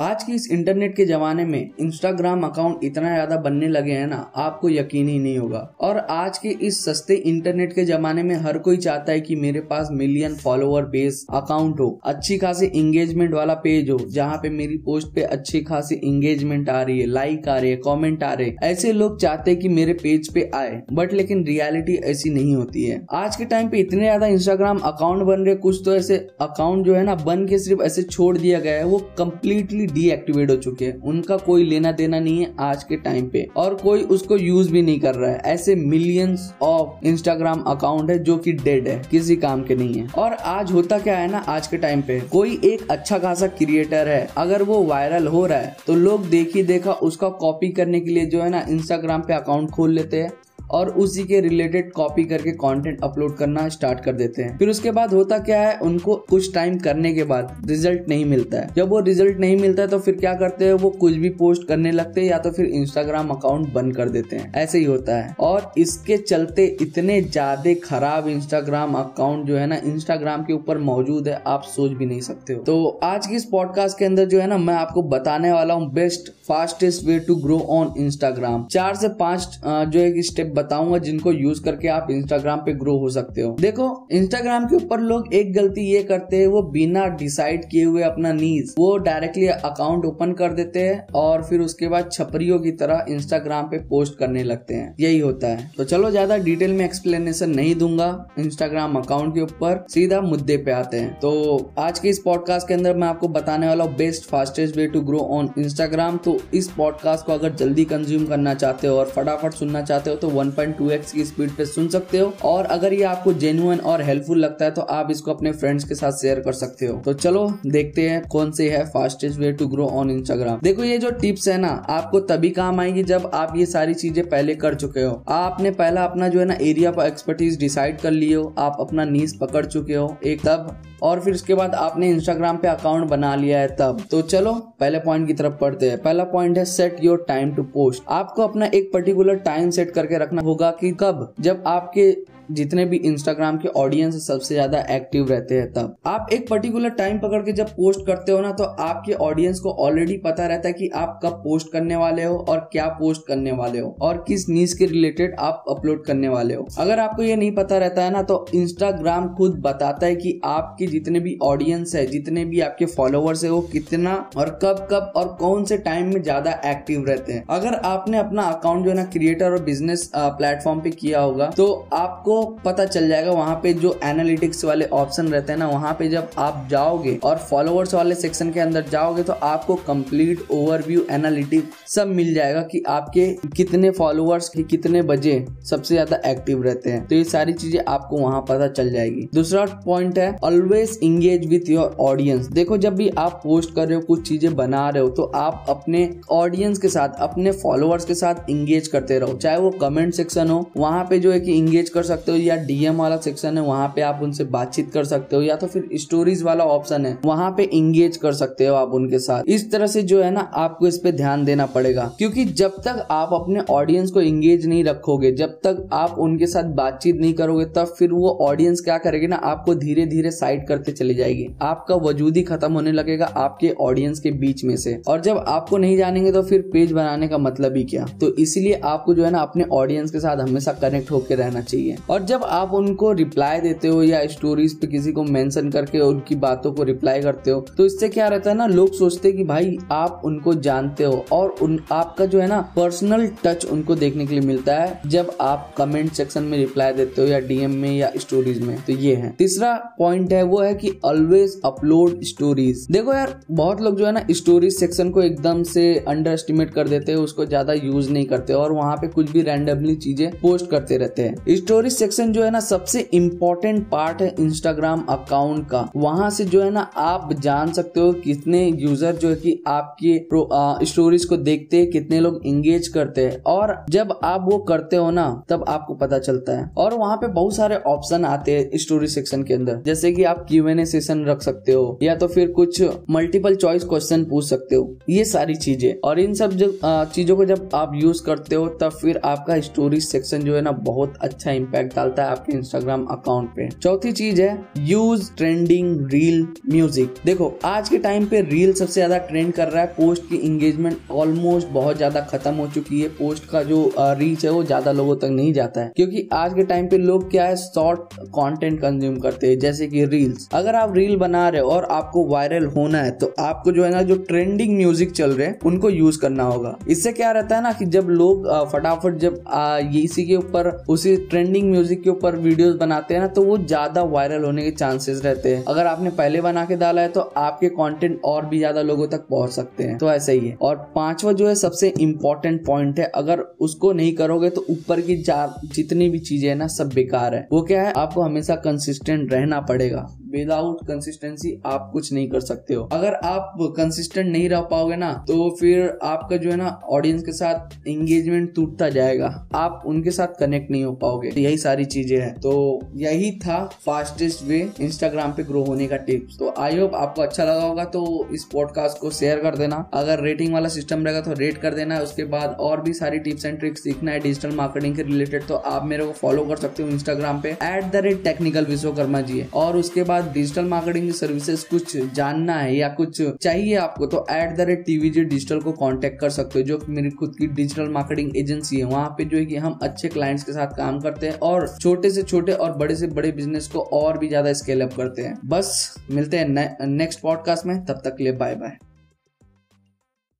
आज की इस इंटरनेट के जमाने में इंस्टाग्राम अकाउंट इतना ज़्यादा बनने लगे हैं ना, आपको यकीन ही नहीं होगा। और आज के इस सस्ते इंटरनेट के जमाने में हर कोई चाहता है कि मेरे पास मिलियन फॉलोअर बेस अकाउंट हो, अच्छी खासी इंगेजमेंट वाला पेज हो, जहाँ पे मेरी पोस्ट पे अच्छी खासी इंगेजमेंट आ रही है लाइक आ रही है कॉमेंट आ रहे हैं। ऐसे लोग चाहते है की मेरे पेज पे आए बट लेकिन रियालिटी ऐसी नहीं होती है। आज के टाइम पे इतने ज़्यादा इंस्टाग्राम अकाउंट बन रहे कुछ तो ऐसे अकाउंट जो है ना, बन के सिर्फ़ ऐसे छोड़ दिया गया है, वो कम्प्लीटली डीएक्टिवेट हो चुके हैं। उनका कोई लेना देना नहीं है आज के टाइम पे। और कोई उसको यूज़ भी नहीं कर रहा है। ऐसे मिलियंस ऑफ़ इंस्टाग्राम अकाउंट है जो कि डेड है। किसी काम के नहीं है। और आज होता क्या है ना, आज के टाइम पे, कोई एक अच्छा खासा क्रिएटर है। अगर वो वायरल हो रहा है तो लोग देखी देखा उसका कॉपी करने के लिए जो है ना इंस्टाग्राम पे अकाउंट खोल लेते हैं। और उसी के रिलेटेड कॉपी करके कंटेंट अपलोड करना स्टार्ट कर देते हैं। फिर उसके बाद होता क्या है, उनको कुछ टाइम करने के बाद रिज़ल्ट नहीं मिलता है। जब वो रिज़ल्ट नहीं मिलता है तो फिर क्या करते हैं, वो कुछ भी पोस्ट करने लगते हैं या तो फिर इंस्टाग्राम अकाउंट बंद कर देते हैं। ऐसे ही होता है। और इसके चलते इतने ज़्यादा खराब इंस्टाग्राम अकाउंट जो है ना इंस्टाग्राम के ऊपर मौजूद है, आप सोच भी नहीं सकते हो। तो आज की इस पॉडकास्ट के अंदर जो है ना, मैं आपको बताने वाला हूँ best fastest way to grow on Instagram चार से पाँच जो है स्टेप बताऊँगा जिनको यूज़ करके आप इंस्टाग्राम पे ग्रो हो सकते हो। देखो इंस्टाग्राम के ऊपर लोग एक गलती ये करते हैं, वो बिना डिसाइड किए हुए अपना नीज वो डायरेक्टली अकाउंट ओपन कर देते हैं और फिर उसके बाद छपरियों की तरह इंस्टाग्राम पे पोस्ट करने लगते हैं। यही होता है। तो चलो, ज़्यादा डिटेल में एक्सप्लेनेशन नहीं दूँगा। इंस्टाग्राम अकाउंट के ऊपर सीधा मुद्दे पे आते हैं। तो आज के इस पॉडकास्ट के अंदर मैं आपको बताने वाला हूँ best fastest way to grow on Instagram तो इस पॉडकास्ट को अगर जल्दी कंज्यूम करना चाहते हो और फटाफट सुनना चाहते हो तो 1.2x की स्पीड पे सुन सकते हो। और अगर ये आपको जेन्युइन और हेल्पफुल लगता है तो आप इसको अपने फ्रेंड्स के साथ शेयर कर सकते हो। तो चलो, देखते हैं कौन से है fastest way to grow on Instagram देखो, ये जो टिप्स है ना, आपको तभी काम आएगी जब आप ये सारी चीज़ें पहले कर चुके हो। आपने पहला अपना जो है ना एरिया पर एक्सपर्टीज डिसाइड कर लिए हो, आप अपना नीस पकड़ चुके हो। एक तब और फिर उसके बाद आपने इंस्टाग्राम पे अकाउंट बना लिया है तब। तो चलो, पहले पॉइंट की तरफ़ पढ़ते हैं। पहला पॉइंट है set your time to post आपको अपना एक पर्टिकुलर टाइम सेट करके रखना होगा कि कब? जब आपके जितने भी इंस्टाग्राम के ऑडियंस सबसे ज़्यादा एक्टिव रहते हैं तब। आप एक पर्टिकुलर टाइम पकड़ के जब पोस्ट करते हो ना तो आपके ऑडियंस को ऑलरेडी पता रहता है कि आप कब पोस्ट करने वाले हो और क्या पोस्ट करने वाले हो और किस न्यूज़ के रिलेटेड आप अपलोड करने वाले हो। अगर आपको ये नहीं पता रहता है ना तो इंस्टाग्राम खुद बताता है कि आपके जितने भी ऑडियंस है, जितने भी आपके फॉलोअर्स है, वो कितना और कब कब और कौन से टाइम में ज़्यादा एक्टिव रहते हैं। अगर आपने अपना अकाउंट जो है ना क्रिएटर और बिज़नेस प्लेटफॉर्म पे किया होगा तो आपको पता चल जाएगा वहाँ पे जो एनालिटिक्स वाले ऑप्शन रहते हैं ना, वहाँ पे जब आप जाओगे और फॉलोअर्स वाले सेक्शन के अंदर जाओगे तो आपको कंप्लीट ओवरव्यू एनालिटिक्स सब मिल जाएगा कि आपके कितने फॉलोअर्स कितने बजे सबसे ज़्यादा एक्टिव रहते हैं। तो ये सारी चीज़ें आपको वहाँ पता चल जाएगी। दूसरा पॉइंट है always engage with your audience देखो, जब भी आप पोस्ट कर रहे हो, कुछ चीज़ें बना रहे हो तो आप अपने ऑडियंस के साथ, अपने फॉलोअर्स के साथ इंगेज करते रहो। चाहे वो कमेंट सेक्शन हो, वहाँ पे जो है कि इंगेज कर सकते हो या डीएम वाला सेक्शन है, वहाँ पे आप उनसे बातचीत कर सकते हो या तो फिर स्टोरीज वाला ऑप्शन है, वहाँ पे इंगेज कर सकते हो आप उनके साथ। इस तरह से जो है ना, आपको इस पे ध्यान देना पड़ेगा। क्योंकि जब तक आप अपने ऑडियंस को इंगेज नहीं रखोगे, जब तक आप उनके साथ बातचीत नहीं करोगे, तब फिर वो ऑडियंस क्या करेगी ना, आपको धीरे धीरे साइड करते चली जाएगी। आपका वजूद ही खत्म होने लगेगा आपके ऑडियंस के बीच में से। और जब आपको नहीं जानेंगे तो फिर पेज बनाने का मतलब ही क्या? तो इसलिए आपको जो है ना, अपने ऑडियंस के साथ हमेशा कनेक्ट होकर रहना चाहिए। और जब आप उनको रिप्लाई देते हो या स्टोरीज पे किसी को मेंशन करके उनकी बातों को रिप्लाई करते हो तो इससे क्या रहता है ना, लोग सोचते हैं कि भाई, आप उनको जानते हो और उन, आपका जो है ना पर्सनल टच उनको देखने के लिए मिलता है जब आप कमेंट सेक्शन में रिप्लाई देते हो या डीएम में या स्टोरीज में। तो ये है। तीसरा पॉइंट है वो है कि ऑलवेज अपलोड स्टोरीज देखो यार, बहुत लोग जो है ना स्टोरीज सेक्शन को एकदम से अंडर एस्टिमेट कर देते हैं, उसको ज़्यादा यूज़ नहीं करते और वहाँ पे कुछ भी रैंडमली चीज़ें पोस्ट करते रहते हैं। स्टोरीज सेक्शन जो है ना, सबसे इम्पोर्टेंट पार्ट है इंस्टाग्राम अकाउंट का। वहाँ से जो है ना, आप जान सकते हो कितने यूज़र जो है कि आपके स्टोरीज को देखते हैं, कितने लोग इंगेज करते हैं। और जब आप वो करते हो ना, तब आपको पता चलता है। और वहाँ पे बहुत सारे ऑप्शन आते हैं स्टोरी सेक्शन के अंदर। जैसे कि आप क्यू एन ए सेशन रख सकते हो, या तो फिर कुछ मल्टीपल चॉइस क्वेश्चन पूछ सकते हो। ये सारी चीज़ें। और इन सब चीज़ों को जब आप यूज़ करते हो, तब फिर आपका स्टोरी सेक्शन जो है ना, बहुत अच्छा इम्पैक्ट डालता है आपके इंस्टाग्राम अकाउंट पे। चौथी चीज़ है यूज़ ट्रेंडिंग रील म्यूज़िक देखो, आज के टाइम पे रील सबसे ज़्यादा ट्रेंड कर रहा है। पोस्ट की इंगेजमेंट ऑलमोस्ट बहुत ज़्यादा खत्म हो चुकी है। पोस्ट का जो रीच है वो ज़्यादा लोगों तक नहीं जाता है। क्योंकि आज के टाइम पे लोग क्या है शॉर्ट कंटेंट कंज्यूम करते हैं, जैसे कि रील्स अगर आप रील बना रहे हो और आपको वायरल होना है तो आपको जो है ना, जो ट्रेंडिंग म्यूज़िक चल रहे हैं, उनको यूज़ करना होगा। इससे क्या रहता है ना कि जब लोग फटाफट जब इसी के ऊपर, उसी ट्रेंडिंग म्यूज़िक के ऊपर वीडियोस बनाते हैं ना तो वो ज़्यादा वायरल होने के चांसेस रहते हैं। अगर आपने पहले बना के डाला है तो आपके कंटेंट और भी ज़्यादा लोगों तक पहुँच सकते हैं। तो ऐसा ही है। और पांचवा जो है, सबसे इम्पोर्टेंट पॉइंट है, अगर उसको नहीं करोगे तो ऊपर की जितनी भी चीज़ें है ना, सब बेकार है। वो क्या है? आपको हमेशा कंसिस्टेंट रहना पड़ेगा। विदाउट कंसिस्टेंसी आप कुछ नहीं कर सकते हो। अगर आप कंसिस्टेंट नहीं रह पाओगे ना तो फिर आपका जो है ना ऑडियंस के साथ एंगेजमेंट टूटता जाएगा। आप उनके साथ कनेक्ट नहीं हो पाओगे। तो यही सारी चीज़ें हैं। तो यही था फास्टेस्ट वे इंस्टाग्राम पे ग्रो होने का टिप्स तो आई होप आपको अच्छा लगा होगा तो इस पॉडकास्ट को शेयर कर देना। अगर रेटिंग वाला सिस्टम रहेगा तो रेट कर देना। उसके बाद और भी सारी टिप्स एंड ट्रिक्स सीखना है डिजिटल मार्केटिंग के रिलेटेड तो आप मेरे को फॉलो कर सकते हो इंस्टाग्राम पे। At the rate technical Vishwakarma ji और उसके बाद बाद डिजिटल मार्केटिंग की सर्विसेज़ कुछ जानना है या कुछ चाहिए आपको तो at the rate TVG digital को कॉन्टेक्ट कर सकते हो जो मेरी खुद की डिजिटल मार्केटिंग एजेंसी है। वहाँ पे जो है कि हम अच्छे क्लाइंट्स के साथ काम करते हैं और छोटे से छोटे और बड़े से बड़े बिज़नेस को और भी ज़्यादा स्केल अप करते हैं। बस मिलते हैं ने, नेक्स्ट पॉडकास्ट में तब तक के लिए बाय बाय